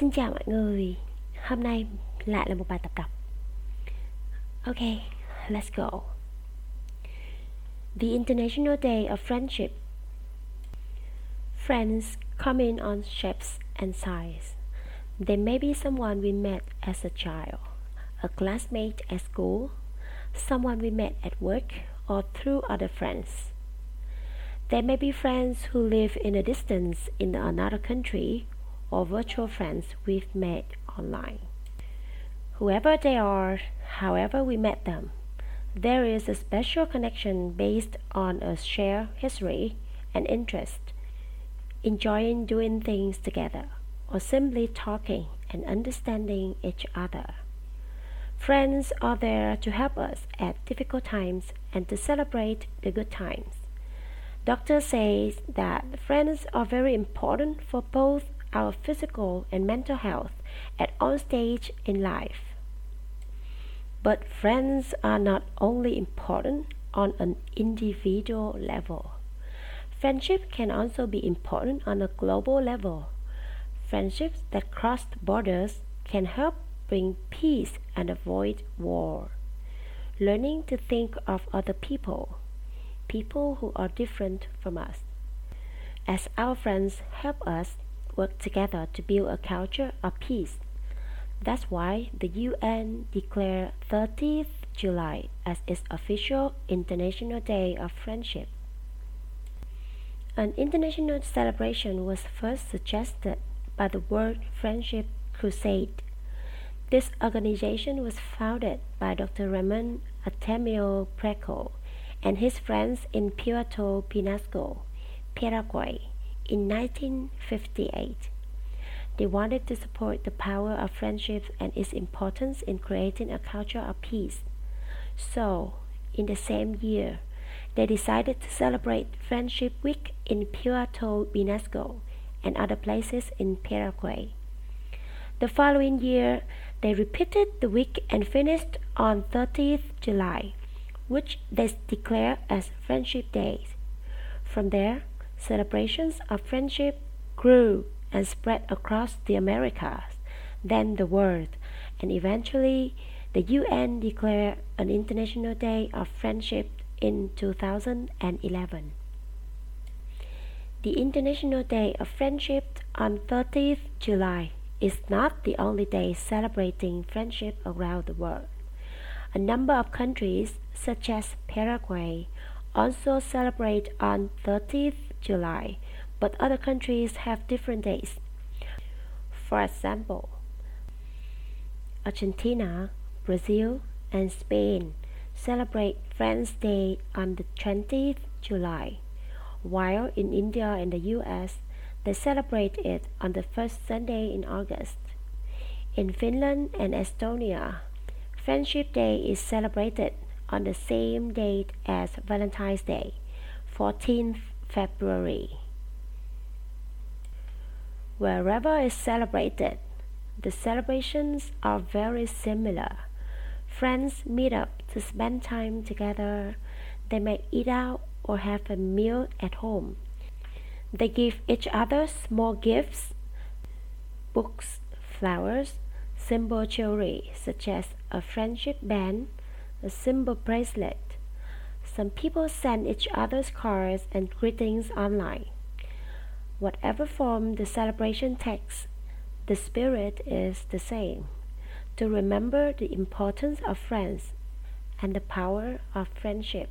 Xin chào mọi người, hôm nay lại là một bài tập đọc. Ok, let's go. The International Day of Friendship. Friends come in on shapes and size. They may be someone we met as a child, a classmate at school, someone we met at work, or through other friends. There may be friends who live in a distance in another country or virtual friends we've met online. Whoever they are, however we met them, there is a special connection based on a shared history and interest, enjoying doing things together, or simply talking and understanding each other. Friends are there to help us at difficult times and to celebrate the good times. Doctor says that friends are very important for both our physical and mental health at all stages in life. But friends are not only important on an individual level. Friendship can also be important on a global level. Friendships that cross borders can help bring peace and avoid war. Learning to think of other people, people who are different from us, as our friends help us work together to build a culture of peace. That's why the UN declared 30th July as its official International Day of Friendship. An international celebration was first suggested by the World Friendship Crusade. This organization was founded by Dr. Ramon Artemio Bracho and his friends in Puerto Pinasco, Paraguay in 1958. They wanted to support the power of friendship and its importance in creating a culture of peace. So, in the same year, they decided to celebrate Friendship Week in Puerto Pinasco and other places in Paraguay. The following year, they repeated the week and finished on 30th July, which they declared as Friendship Day. From there, Celebrations of friendship grew and spread across the Americas, then the world, and eventually the UN declared an International Day of Friendship in 2011. The International Day of Friendship on 30th July is not the only day celebrating friendship around the world. A number of countries, such as Paraguay, also celebrate on 30th July, but other countries have different dates. For example, Argentina, Brazil, and Spain celebrate Friends Day on the 20th July, while in India and the US they celebrate it on the first Sunday in August. In Finland and Estonia, Friendship Day is celebrated on the same date as Valentine's Day, 14th February. Wherever is celebrated, the celebrations are very similar. Friends meet up to spend time together. They may eat out or have a meal at home. They give each other small gifts, books, flowers, simple jewelry such as a friendship band, a simple bracelet, some people send each other's cards and greetings online. Whatever form the celebration takes, the spirit is the same to remember the importance of friends and the power of friendship.